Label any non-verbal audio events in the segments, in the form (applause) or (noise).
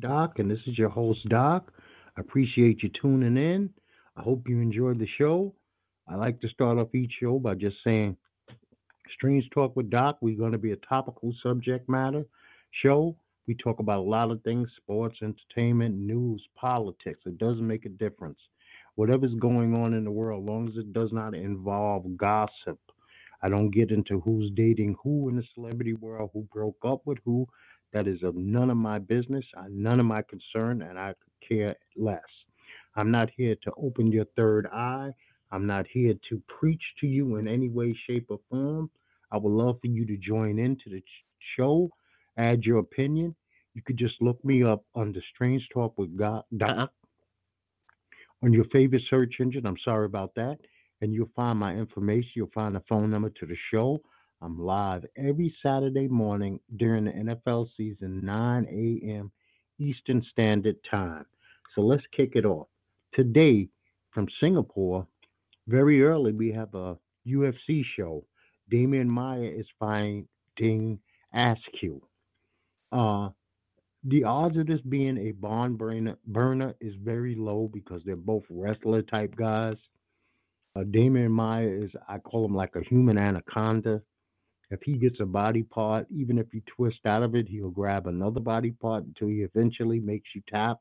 Doc, and this is your host, Doc. I appreciate you tuning in. I hope you enjoyed the show. I like to start off each show by just saying, Strange Talk with Doc, we're going to be a topical subject matter show. We talk about a lot of things sports, entertainment, news, politics. It doesn't make a difference. Whatever's going on in the world, as long as it does not involve gossip. I don't get into who's dating who in the celebrity world, who broke up with who. That is of none of my business, uh, none of my concern, and I care less. I'm not here to open your third eye. I'm not here to preach to you in any way, shape, or form. I would love for you to join into the show, add your opinion. You could just look me up under Strange Talk with God, Doc on your favorite search engine. I'm sorry about that. And you'll find my information. You'll find the phone number to the show. I'm live every Saturday morning during the NFL season, 9 a.m. Eastern Standard Time. So let's kick it off. Today, from Singapore, very early, we have a UFC show. Demian Maia is fighting Askren. Uh, the odds of this being a barn burner, burner is very low because they're both wrestler type guys. Uh, Demian Maia is, I call him like a human anaconda. If he gets a body part, even if you twist out of it, he'll grab another body part until he eventually makes you tap.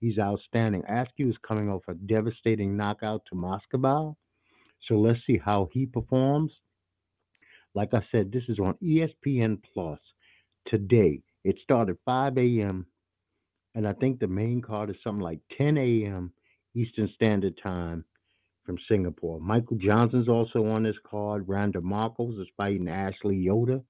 He's outstanding. Askren is coming off a devastating knockout to Moscow. So let's see how he performs. Like I said, this is on ESPN Plus today. It started 5 a.m. and I think the main card is something like 10 a.m. Eastern Standard Time from Singapore. Michael Johnson's also on this card. Randa Markos is fighting Ashley Yoder.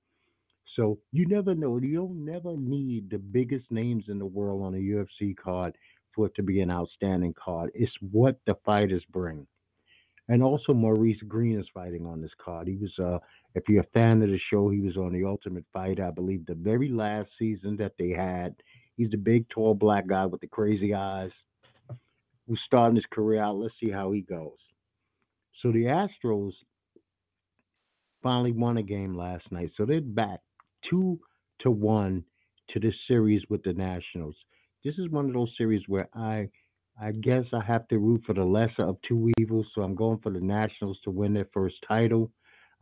So you never know. You'll never need the biggest names in the world on a UFC card for it to be an outstanding card. It's what the fighters bring. And also Maurice Greene is fighting on this card. He was uh if you're a fan of the show, he was on the Ultimate Fighter, I believe the very last season that they had. He's the big tall black guy with the crazy eyes who's starting his career out. Let's see how he goes. So the Astros finally won a game last night. So they're back two to one to this series with the Nationals. This is one of those series where I I guess I have to root for the lesser of two evils. So I'm going for the Nationals to win their first title.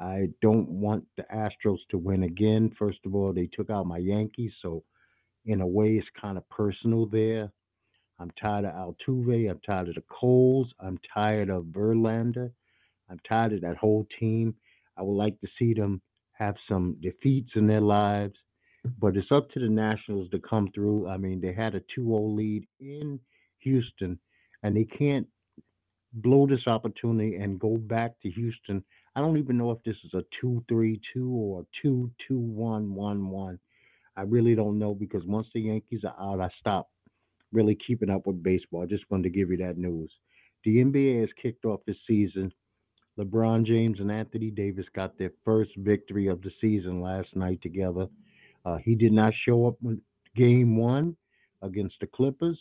I don't want the Astros to win again. First of all, they took out my Yankees, so in a way it's kind of personal there. I'm tired of Altuve. I'm tired of the Coles. I'm tired of Verlander. I'm tired of that whole team. I would like to see them have some defeats in their lives, but it's up to the Nationals to come through. I mean, they had a 2 0 lead in Houston, and they can't blow this opportunity and go back to Houston. I don't even know if this is a 2 3 2 or 2 2 1 1 1. I really don't know because once the Yankees are out, I stop really keeping up with baseball. I just wanted to give you that news. The NBA has kicked off this season. LeBron James and Anthony Davis got their first victory of the season last night together. Uh, he did not show up in game one against the Clippers,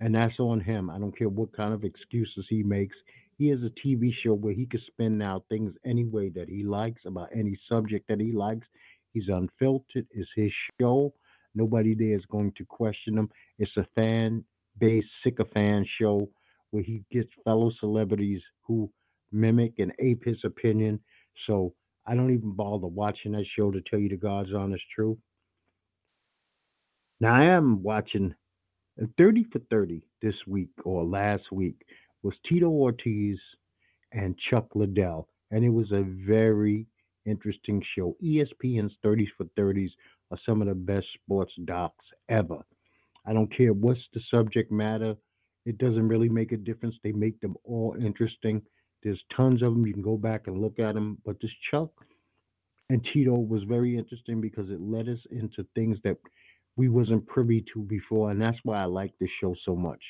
and that's on him. I don't care what kind of excuses he makes. He has a TV show where he can spin out things any way that he likes about any subject that he likes. He's unfiltered. It's his show. Nobody there is going to question him. It's a fan based sycophant show where he gets fellow celebrities who mimic and ape his opinion. So I don't even bother watching that show to tell you the God's honest truth. Now I am watching uh, 30 for 30 this week or last week was Tito Ortiz and Chuck Liddell. And it was a very interesting show. ESPN's 30s for 30s are some of the best sports docs ever. I don't care what's the subject matter, it doesn't really make a difference. They make them all interesting. There's tons of them. You can go back and look at them. But this Chuck and Tito was very interesting because it led us into things that we wasn't privy to before, and that's why I like this show so much.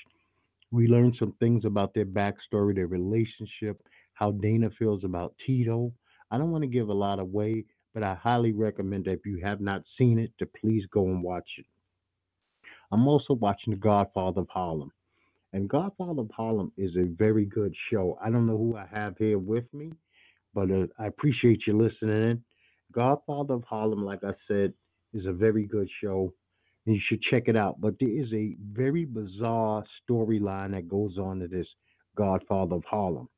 We learned some things about their backstory, their relationship, how Dana feels about Tito. I don't want to give a lot away, but I highly recommend that if you have not seen it, to please go and watch it. I'm also watching The Godfather of Harlem. And Godfather of Harlem is a very good show. I don't know who I have here with me, but uh, I appreciate you listening in. Godfather of Harlem, like I said, is a very good show, and you should check it out. But there is a very bizarre storyline that goes on to this Godfather of Harlem.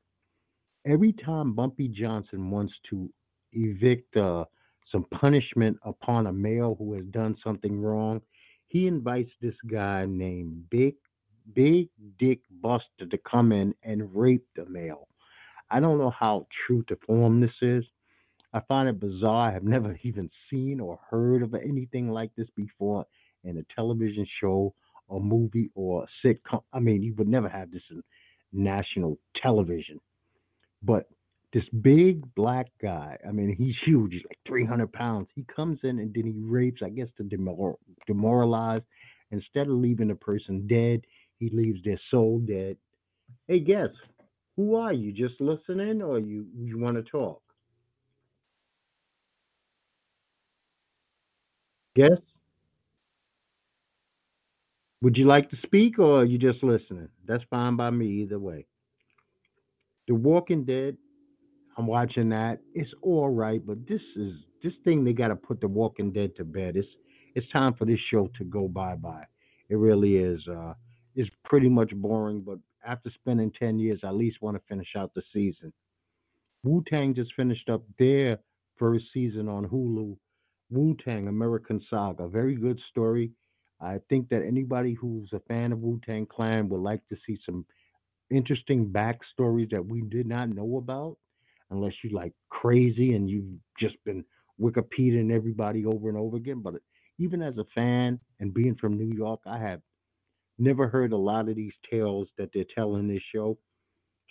Every time Bumpy Johnson wants to evict uh, some punishment upon a male who has done something wrong, he invites this guy named Big Big Dick Buster to come in and rape the male. I don't know how true to form this is. I find it bizarre. I have never (laughs) even seen or heard of anything like this before in a television show or movie or sitcom. I mean, you would never have this in national television. But this big black guy, I mean, he's huge. He's like 300 pounds. He comes in and then he rapes, I guess, to demoralize. Instead of leaving the person dead, he leaves their soul dead. Hey, guess who are you? Just listening, or you you want to talk? Guess. Would you like to speak, or are you just listening? That's fine by me either way. The Walking Dead. I'm watching that. It's all right, but this is this thing they got to put The Walking Dead to bed. It's it's time for this show to go bye bye. It really is. Uh, it's pretty much boring, but after spending 10 years, I at least want to finish out the season. Wu Tang just finished up their first season on Hulu. Wu Tang American Saga. Very good story. I think that anybody who's a fan of Wu Tang Clan would like to see some interesting backstories that we did not know about, unless you like crazy and you've just been Wikipediaing everybody over and over again. But even as a fan and being from New York, I have never heard a lot of these tales that they're telling this show.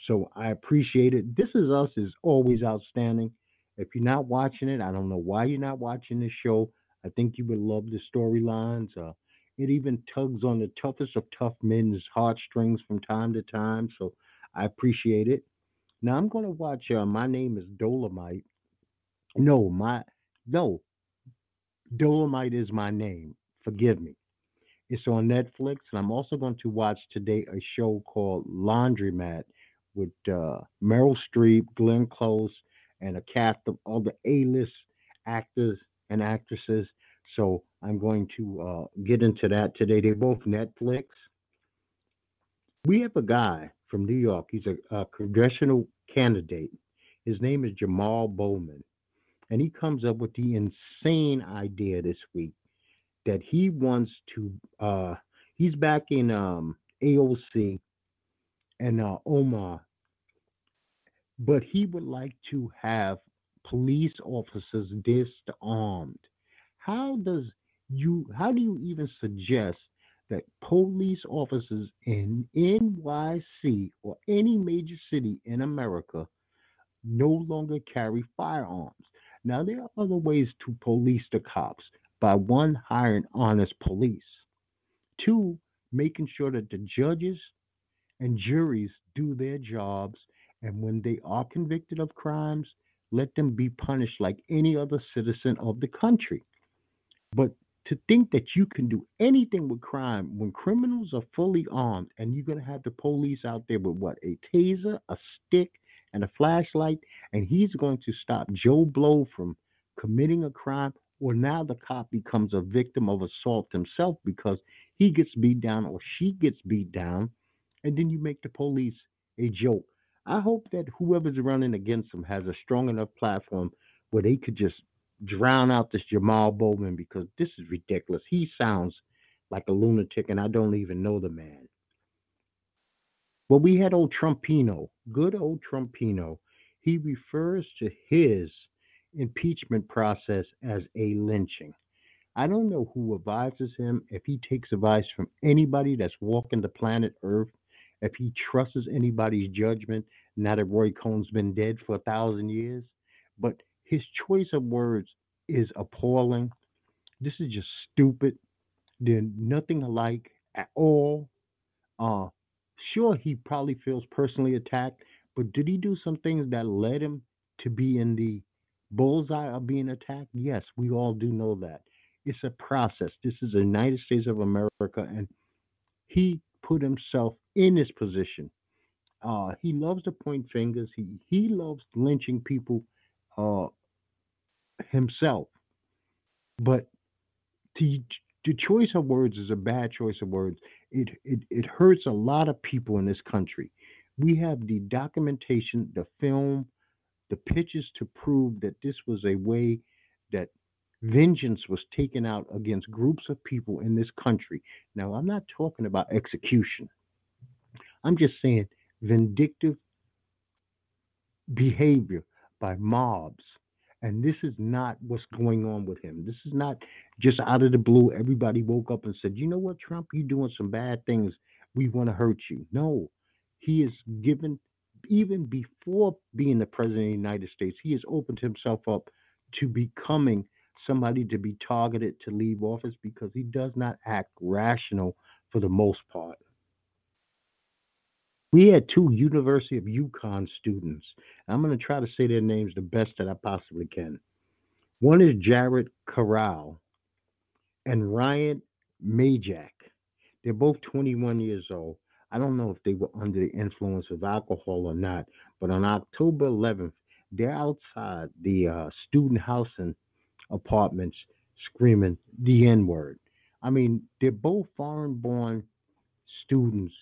So I appreciate it. This Is Us is always outstanding. If you're not watching it, I don't know why you're not watching this show. I think you would love the storylines. Uh, it even tugs on the toughest of tough men's heartstrings from time to time. So I appreciate it. Now I'm going to watch. Uh, my name is Dolomite. No, my no, Dolomite is my name. Forgive me. It's on Netflix, and I'm also going to watch today a show called Laundromat with uh, Meryl Streep, Glenn Close, and a cast of all the A-list actors and actresses. So I'm going to uh, get into that today. They're both Netflix. We have a guy from New York. He's a, a congressional candidate. His name is Jamaal Bowman. And he comes up with the insane idea this week that he wants to uh he's back in um AOC and uh Omar but he would like to have police officers disarmed. How does you how do you even suggest that police officers in NYC or any major city in America no longer carry firearms? Now there are other ways to police the cops by one, hiring honest police, two, making sure that the judges and juries do their jobs, and when they are convicted of crimes, let them be punished like any other citizen of the country. But to think that you can do anything with crime when criminals are fully armed and you're going to have the police out there with what a taser, a stick, and a flashlight, and he's going to stop Joe Blow from committing a crime or now the cop becomes a victim of assault himself because he gets beat down or she gets beat down, and then you make the police a joke. I hope that whoever's running against him has a strong enough platform where they could just drown out this Jamaal Bowman because this is ridiculous. He sounds like a lunatic, and I don't even know the man. Well, we had old Trumpino, good old Trumpino. He refers to his impeachment process as a lynching. I don't know who advises him, if he takes advice from anybody that's walking the planet Earth, if he trusts anybody's judgment, now that Roy Cohn's been dead for a thousand years. But his choice of words is appalling. This is just stupid. They're nothing alike at all. Uh, sure, he probably feels personally attacked, but did he do some things that led him to be in the bullseye of being attacked? Yes, we all do know that. It's a process. This is the United States of America, and he put himself in this position. Uh, he loves to point fingers. He he loves lynching people uh, himself. But the the choice of words is a bad choice of words. It it it hurts a lot of people in this country. We have the documentation, the film, the pitches to prove that this was a way that vengeance was taken out against groups of people in this country. Now, I'm not talking about execution. I'm just saying vindictive behavior by mobs. And this is not what's going on with him. This is not just out of the blue. Everybody woke up and said, you know what, Trump, you're doing some bad things. We want to hurt you. No, he is given, even before being the president of the United States, he has opened himself up to becoming somebody to be targeted to leave office because he does not act rational for the most part. We had two University of UConn students. I'm going to try to say their names the best that I possibly can. One is Jared Corral and Ryan Majak. They're both 21 years old. I don't know if they were under the influence of alcohol or not, but on October 11th, they're outside the uh, student housing apartments screaming the N word. I mean, they're both foreign born students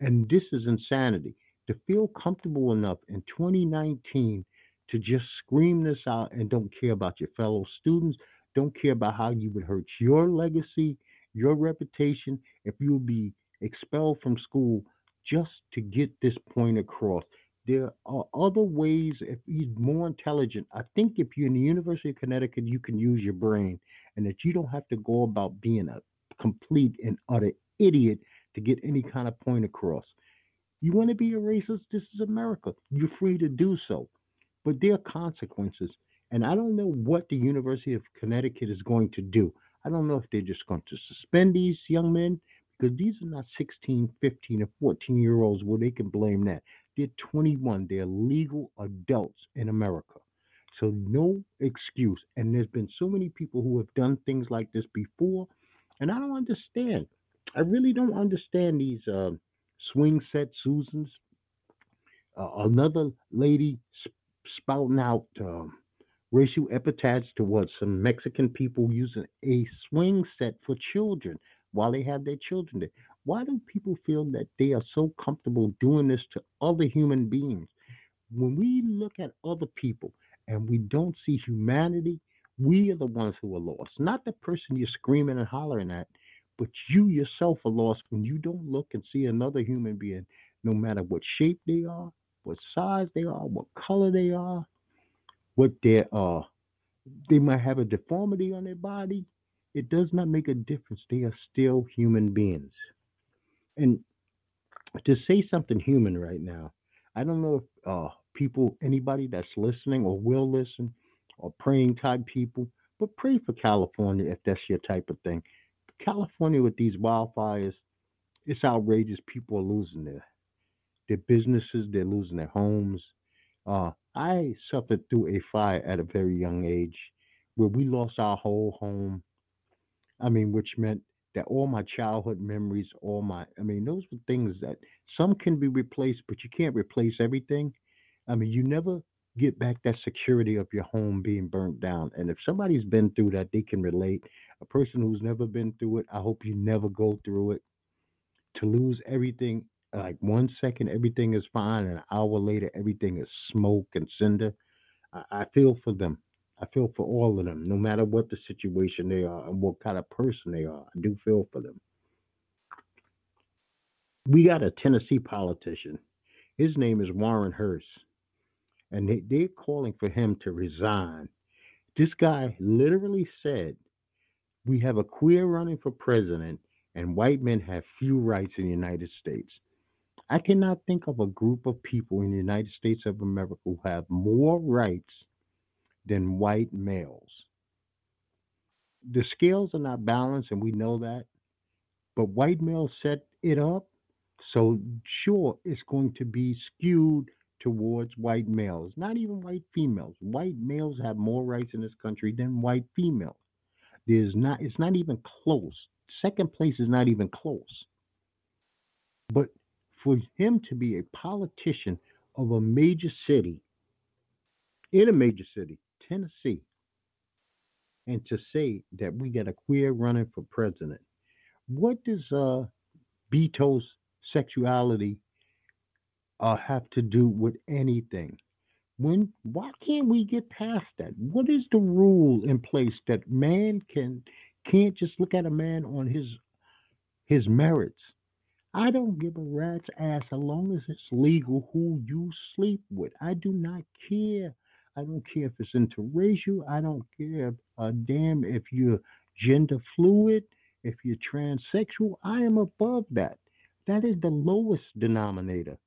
and this is insanity. To feel comfortable enough in 2019 to just scream this out and don't care about your fellow students, don't care about how you would hurt your legacy, your reputation, if you'll be expelled from school just to get this point across. There are other ways, if you're more intelligent, I think if you're in the University of Connecticut, you can use your brain and that you don't have to go about being a complete and utter idiot to get any kind of point across. You want to be a racist? This is America. You're free to do so. But there are consequences. And I don't know what the University of Connecticut is going to do. I don't know if they're just going to suspend these young men because these are not 16, 15, or 14 year olds where they can blame that. They're 21. They're legal adults in America. So no excuse. And there's been so many people who have done things like this before. And I don't understand. I really don't understand these uh, swing set Susans. Uh, another lady sp- spouting out um, racial epithets towards some Mexican people using a swing set for children while they have their children there. Why do people feel that they are so comfortable doing this to other human beings? When we look at other people and we don't see humanity, we are the ones who are lost, not the person you're screaming and hollering at. But you yourself are lost when you don't look and see another human being, no matter what shape they are, what size they are, what color they are, what they are. Uh, they might have a deformity on their body. It does not make a difference. They are still human beings. And to say something human right now, I don't know if uh, people, anybody that's listening or will listen, or praying type people, but pray for California if that's your type of thing. California with these wildfires, it's outrageous. People are losing their their businesses, they're losing their homes. Uh, I suffered through a fire at a very young age where we lost our whole home. I mean, which meant that all my childhood memories, all my, I mean, those were things that some can be replaced, but you can't replace everything. I mean, you never get back that security of your home being burnt down. And if somebody's been through that, they can relate. A person who's never been through it, I hope you never go through it. To lose everything like one second everything is fine, and an hour later everything is smoke and cinder. I, I feel for them. I feel for all of them, no matter what the situation they are and what kind of person they are. I do feel for them. We got a Tennessee politician. His name is Warren Hurst, and they, they're calling for him to resign. This guy literally said, We have a queer running for president, and white men have few rights in the United States. I cannot think of a group of people in the United States of America who have more rights than white males. The scales are not balanced, and we know that, but white males set it up. So, sure, it's going to be skewed towards white males, not even white females. White males have more rights in this country than white females. There's not, it's not even close. Second place is not even close. But for him to be a politician of a major city, in a major city, Tennessee, and to say that we got a queer running for president, what does uh, Beto's sexuality uh, have to do with anything? When why can't we get past that? What is the rule in place that man can can't just look at a man on his his merits? I don't give a rat's ass as long as it's legal who you sleep with. I do not care. I don't care if it's interracial. I don't care a damn if you're gender fluid, if you're transsexual. I am above that. That is the lowest denominator.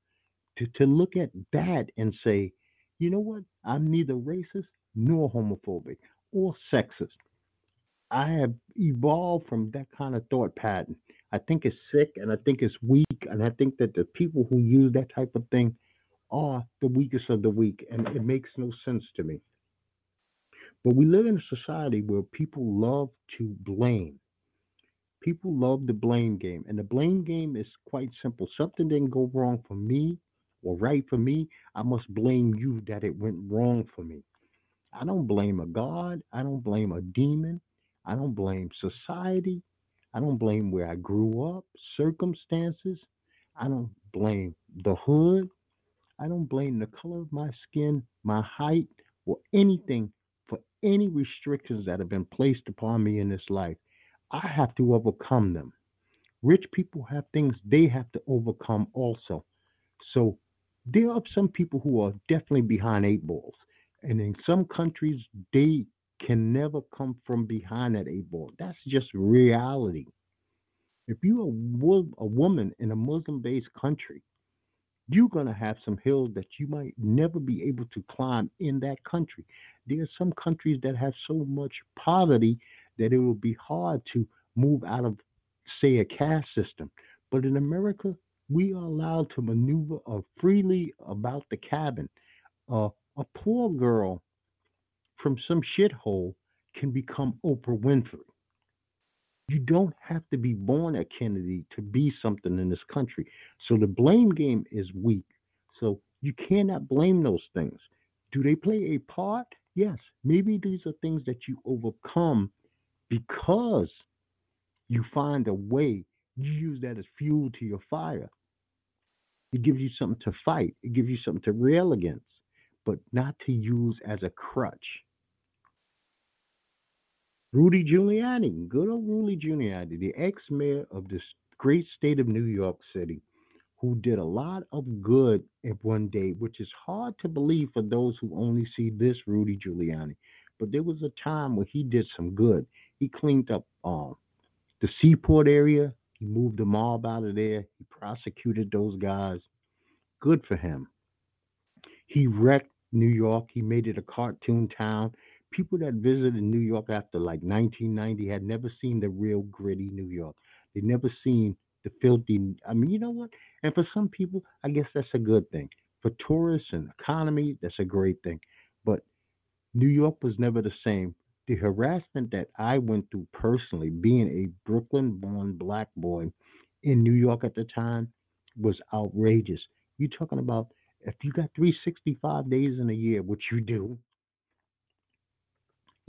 To, to look at that and say, you know what? I'm neither racist nor homophobic or sexist. I have evolved from that kind of thought pattern. I think it's sick and I think it's weak. And I think that the people who use that type of thing are the weakest of the weak. And it makes no sense to me. But we live in a society where people love to blame. People love the blame game. And the blame game is quite simple. Something didn't go wrong for me or right for me. I must blame you that it went wrong for me. I don't blame a God. I don't blame a demon. I don't blame society. I don't blame where I grew up, circumstances. I don't blame the hood. I don't blame the color of my skin, my height, or anything for any restrictions that have been placed upon me in this life. I have to overcome them. Rich people have things they have to overcome also. So there are some people who are definitely behind eight balls. And in some countries, they can never come from behind that eight ball. That's just reality. If you're a, woman in a Muslim based country, you're going to have some hills that you might never be able to climb in that country. There are some countries that have so much poverty that it will be hard to move out of, say, a caste system. But in America, we are allowed to maneuver uh, freely about the cabin. Uh, a poor girl from some shithole can become Oprah Winfrey. You don't have to be born a Kennedy to be something in this country. So the blame game is weak. So you cannot blame those things. Do they play a part? Yes. Maybe these are things that you overcome because you find a way. You use that as fuel to your fire. It gives you something to fight. It gives you something to rail against, but not to use as a crutch. Rudy Giuliani, good old Rudy Giuliani, the ex mayor of this great state of New York City, who did a lot of good in one day, which is hard to believe for those who only see this Rudy Giuliani. But there was a time where he did some good. He cleaned up um, the seaport area, he moved the mob out of there, he prosecuted those guys. Good for him. He wrecked New York, he made it a cartoon town people that visited New York after like 1990 had never seen the real gritty New York. They never seen the filthy. I mean, you know what? And for some people, I guess that's a good thing. For tourists and economy, that's a great thing. But New York was never the same. The harassment that I went through personally, being a Brooklyn born black boy in New York at the time, was outrageous. You're talking about if you got 365 days in a year, which you do,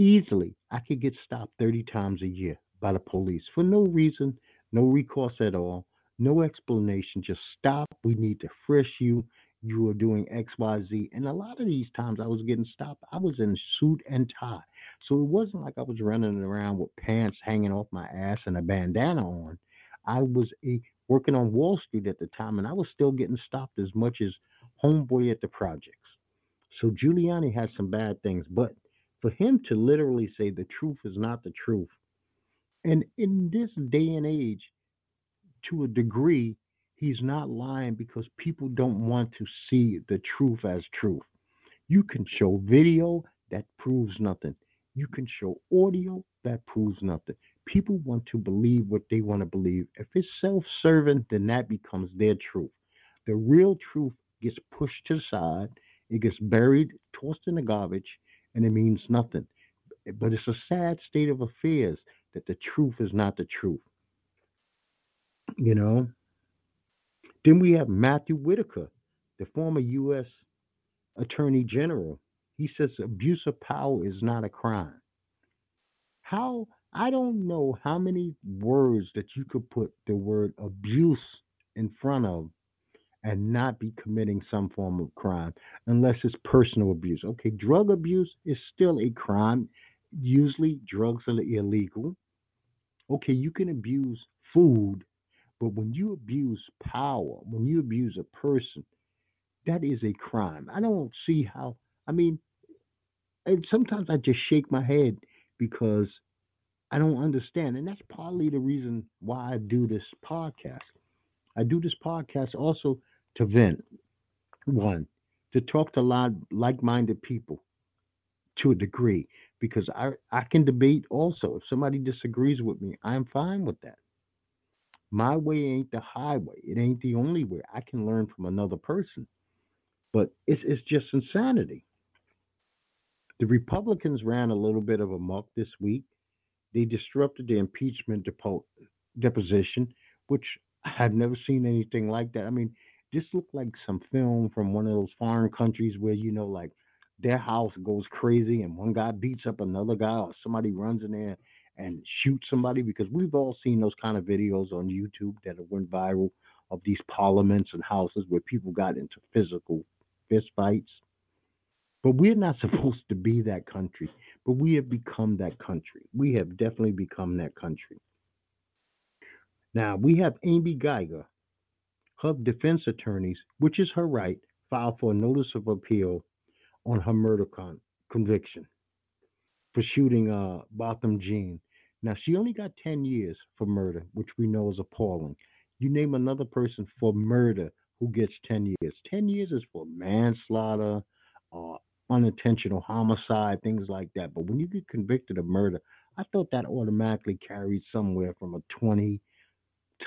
easily I could get stopped 30 times a year by the police for no reason, no recourse at all, No explanation. Just stop. We need to frisk you. You are doing X, Y, Z. And a lot of these times I was getting stopped. I was in suit and tie. So it wasn't like I was running around with pants hanging off my ass and a bandana on. I was a working on Wall Street at the time, and I was still getting stopped as much as homeboy at the projects. So Giuliani had some bad things, but for him to literally say the truth is not the truth, and in this day and age, to a degree, he's not lying because people don't want to see the truth as truth. You can show video that proves nothing. You can show audio that proves nothing. People want to believe what they want to believe. If it's self serving, then that becomes their truth. The real truth gets pushed to the side, it gets buried, tossed in the garbage, and it means nothing. But it's a sad state of affairs that the truth is not the truth. You know? Then we have Matthew Whitaker, the former U.S. Attorney General. He says abuse of power is not a crime. How I don't know how many words that you could put the word abuse in front of and not be committing some form of crime unless it's personal abuse. Okay, drug abuse is still a crime. Usually drugs are illegal. Okay, you can abuse food, but when you abuse power, when you abuse a person, that is a crime. I don't see how, I mean, and sometimes I just shake my head because I don't understand. And that's partly the reason why I do this podcast. I do this podcast also to vent, one, to talk to a lot like minded people to a degree, because I, I can debate also. If somebody disagrees with me, I'm fine with that. My way ain't the highway. It ain't the only way. I can learn from another person. But it's, it's just insanity. The Republicans ran a little bit of a muck this week. They disrupted the impeachment depo- deposition, which I've never seen anything like that. I mean, this looked like some film from one of those foreign countries where you know, like their house goes crazy and one guy beats up another guy, or somebody runs in there and shoots somebody. Because we've all seen those kind of videos on YouTube that have went viral of these parliaments and houses where people got into physical fist fights. But we're not (laughs) supposed to be that country. But we have become that country. We have definitely become that country. Now we have Amy Guyger, her defense attorneys, which is her right, filed for a notice of appeal on her murder con- conviction for shooting uh, Botham Jean. Now, she only got 10 years for murder, which we know is appalling. You name another person for murder who gets 10 years. 10 years is for manslaughter, uh, unintentional homicide, things like that. But when you get convicted of murder, I thought that automatically carried somewhere from a 20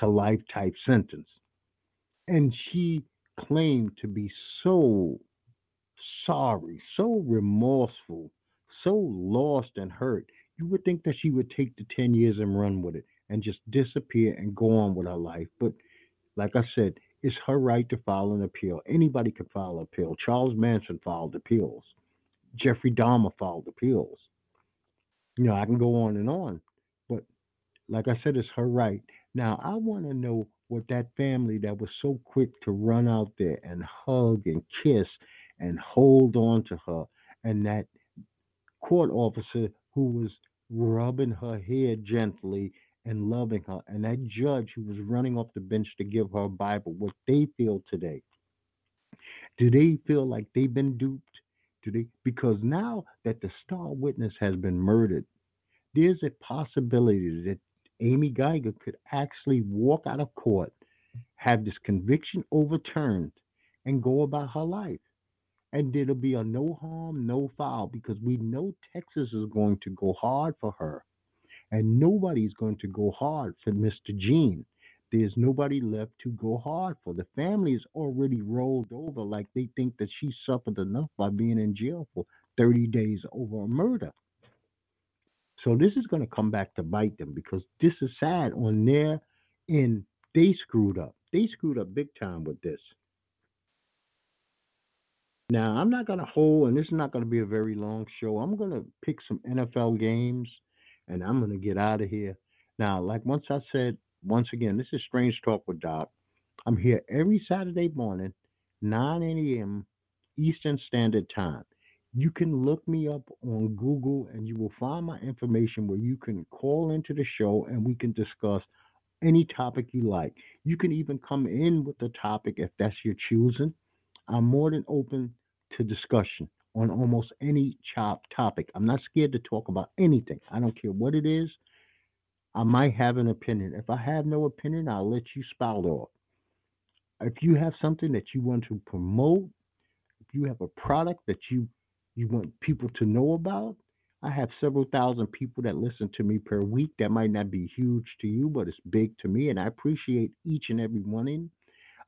to life type sentence. And she claimed to be so sorry, so remorseful, so lost and hurt. You would think that she would take the 10 years and run with it and just disappear and go on with her life. But like I said, it's her right to file an appeal. Anybody can file an appeal. Charles Manson filed appeals. Jeffrey Dahmer filed appeals. You know, I can go on and on. But like I said, it's her right. Now, I want to know what that family that was so quick to run out there and hug and kiss and hold on to her, and that court officer who was rubbing her head gently and loving her, and that judge who was running off the bench to give her a Bible, what they feel today. Do they feel like they've been duped? Do they? Because now that the star witness has been murdered, there's a possibility that Amy Guyger could actually walk out of court, have this conviction overturned, and go about her life. And it'll be a no harm, no foul because we know Texas is going to go hard for her. And nobody's going to go hard for Mr. Jean. There's nobody left to go hard for. The family is already rolled over like they think that she suffered enough by being in jail for 30 days over a murder. So this is going to come back to bite them because this is sad on their end. They screwed up. They screwed up big time with this. Now, I'm not going to hold, and this is not going to be a very long show. I'm going to pick some NFL games and I'm going to get out of here. Now, like once I said, once again, this is Strange Talk with Doc. I'm here every Saturday morning, 9 a.m. Eastern Standard Time. You can look me up on Google and you will find my information where you can call into the show and we can discuss any topic you like. You can even come in with a topic if that's your choosing. I'm more than open to discussion on almost any chop topic. I'm not scared to talk about anything. I don't care what it is. I might have an opinion. If I have no opinion, I'll let you spout off. If you have something that you want to promote, if you have a product that you you want people to know about, I have several thousand people that listen to me per week. That might not be huge to you, but it's big to me, and I appreciate each and every one. In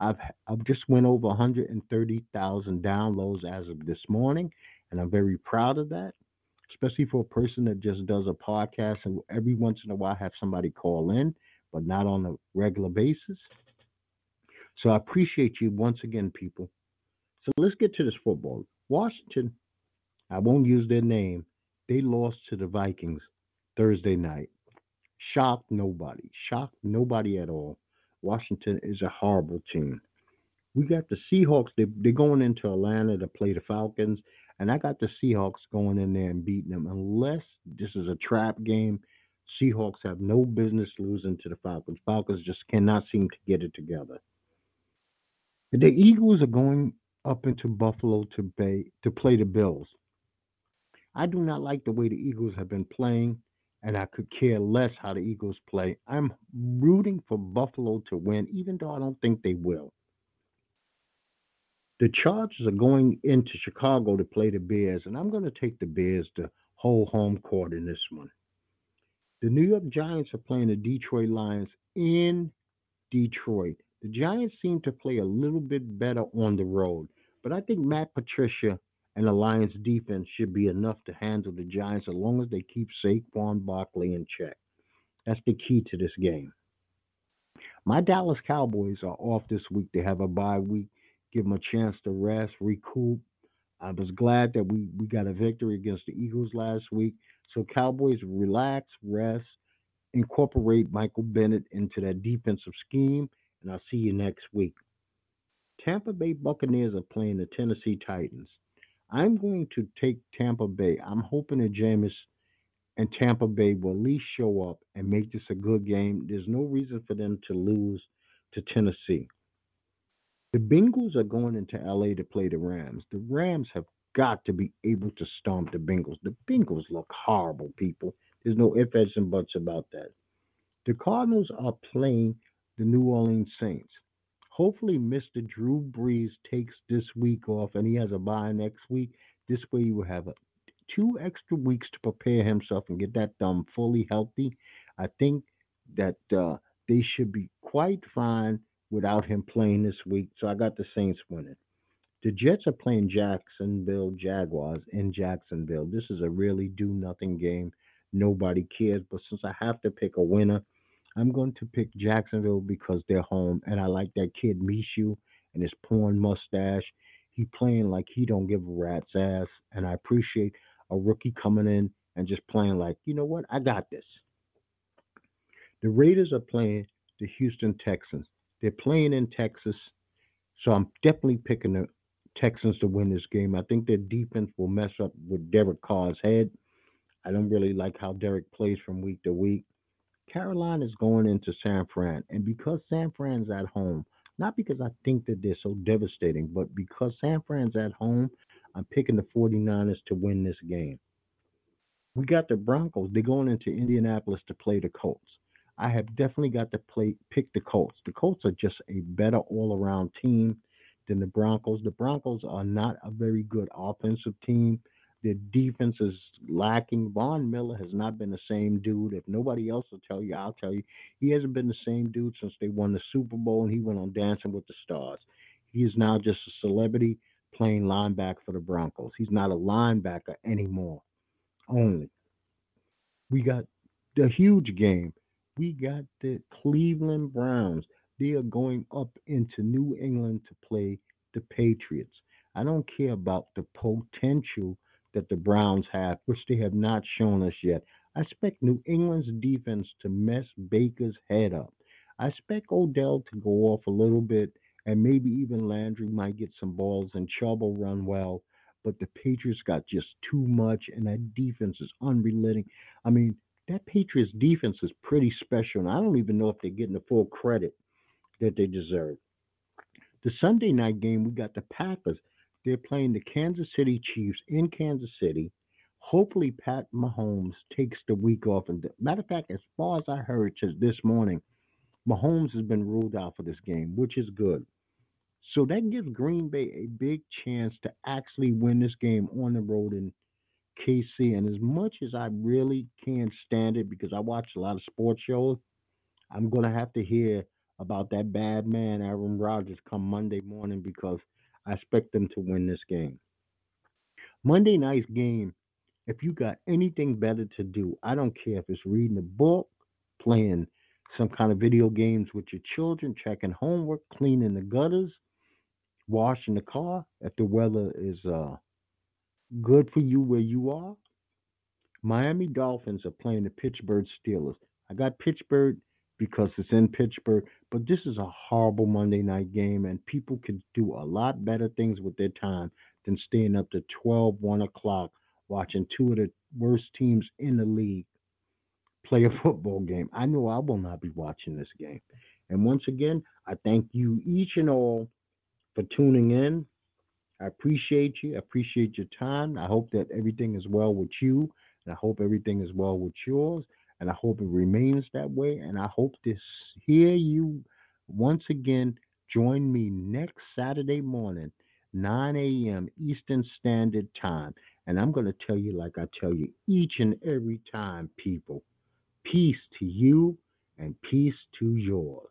I've I've just went over 130,000 downloads as of this morning, and I'm very proud of that. Especially for a person that just does a podcast and every once in a while have somebody call in, but not on a regular basis. So I appreciate you once again, people. So let's get to this football. Washington, I won't use their name. They lost to the Vikings Thursday night. Shocked nobody. Shocked nobody at all. Washington is a horrible team. We got the Seahawks. They, they're going into Atlanta to play the Falcons, and I got the Seahawks going in there and beating them. Unless this is a trap game, Seahawks have no business losing to the Falcons. Falcons just cannot seem to get it together. The Eagles are going up into Buffalo to bay, to play the Bills. I do not like the way the Eagles have been playing and I could care less how the Eagles play. I'm rooting for Buffalo to win, even though I don't think they will. The Chargers are going into Chicago to play the Bears, and I'm going to take the Bears to home court in this one. The New York Giants are playing the Detroit Lions in Detroit. The Giants seem to play a little bit better on the road, but I think Matt Patricia and the Lions defense should be enough to handle the Giants as long as they keep Saquon Barkley in check. That's the key to this game. My Dallas Cowboys are off this week. They have a bye week. Give them a chance to rest, recoup. I was glad that we, we got a victory against the Eagles last week. So Cowboys relax, rest, incorporate Michael Bennett into that defensive scheme, and I'll see you next week. Tampa Bay Buccaneers are playing the Tennessee Titans. I'm going to take Tampa Bay. I'm hoping that Jameis and Tampa Bay will at least show up and make this a good game. There's no reason for them to lose to Tennessee. The Bengals are going into LA to play the Rams. The Rams have got to be able to stomp the Bengals. The Bengals look horrible, people. There's no ifs, ands, and buts about that. The Cardinals are playing the New Orleans Saints. Hopefully, Mr. Drew Brees takes this week off and he has a bye next week. This way, he will have two extra weeks to prepare himself and get that thumb fully healthy. I think that uh, they should be quite fine without him playing this week. So I got the Saints winning. The Jets are playing Jacksonville Jaguars in Jacksonville. This is a really do nothing game. Nobody cares. But since I have to pick a winner, I'm going to pick Jacksonville because they're home, and I like that kid Minshew and his porn mustache. He playing like he don't give a rat's ass, and I appreciate a rookie coming in and just playing like, you know what, I got this. The Raiders are playing the Houston Texans. They're playing in Texas, so I'm definitely picking the Texans to win this game. I think their defense will mess up with Derek Carr's head. I don't really like how Derek plays from week to week. Carolina is going into San Fran, and because San Fran's at home, not because I think that they're so devastating, but because San Fran's at home, I'm picking the 49ers to win this game. We got the Broncos. They're going into Indianapolis to play the Colts. I have definitely got to play pick the Colts. The Colts are just a better all-around team than the Broncos. The Broncos are not a very good offensive team. Their defense is lacking. Von Miller has not been the same dude. If nobody else will tell you, I'll tell you. He hasn't been the same dude since they won the Super Bowl and he went on Dancing with the Stars. He is now just a celebrity playing linebacker for the Broncos. He's not a linebacker anymore. Only. We got the huge game. We got the Cleveland Browns. They are going up into New England to play the Patriots. I don't care about the potential that the Browns have, which they have not shown us yet. I expect New England's defense to mess Baker's head up. I expect Odell to go off a little bit, and maybe even Landry might get some balls, and Chubb will run well. But the Patriots got just too much, and that defense is unrelenting. I mean, that Patriots defense is pretty special, and I don't even know if they're getting the full credit that they deserve. The Sunday night game, we got the Packers. They're playing the Kansas City Chiefs in Kansas City. Hopefully, Pat Mahomes takes the week off. And matter of fact, as far as I heard just this morning, Mahomes has been ruled out for this game, which is good. So that gives Green Bay a big chance to actually win this game on the road in KC. And as much as I really can't stand it because I watch a lot of sports shows, I'm going to have to hear about that bad man, Aaron Rodgers, come Monday morning because I expect them to win this game. Monday night's game, if you got anything better to do, I don't care if it's reading a book, playing some kind of video games with your children, checking homework, cleaning the gutters, washing the car, if the weather is uh, good for you where you are. Miami Dolphins are playing the Pittsburgh Steelers. I got Pittsburgh because it's in Pittsburgh, but this is a horrible Monday night game, and people could do a lot better things with their time than staying up to 12, 1 o'clock watching two of the worst teams in the league play a (laughs) football game. I know I will not be watching this game. And once again, I thank you each and all for tuning in. I appreciate you. I appreciate your time. I hope that everything is well with you. And I hope everything is well with yours. And I hope it remains that way. And I hope to hear you once again. Join me next Saturday morning, 9 a.m. Eastern Standard Time. And I'm going to tell you, like I tell you each and every time, people, peace to you and peace to yours.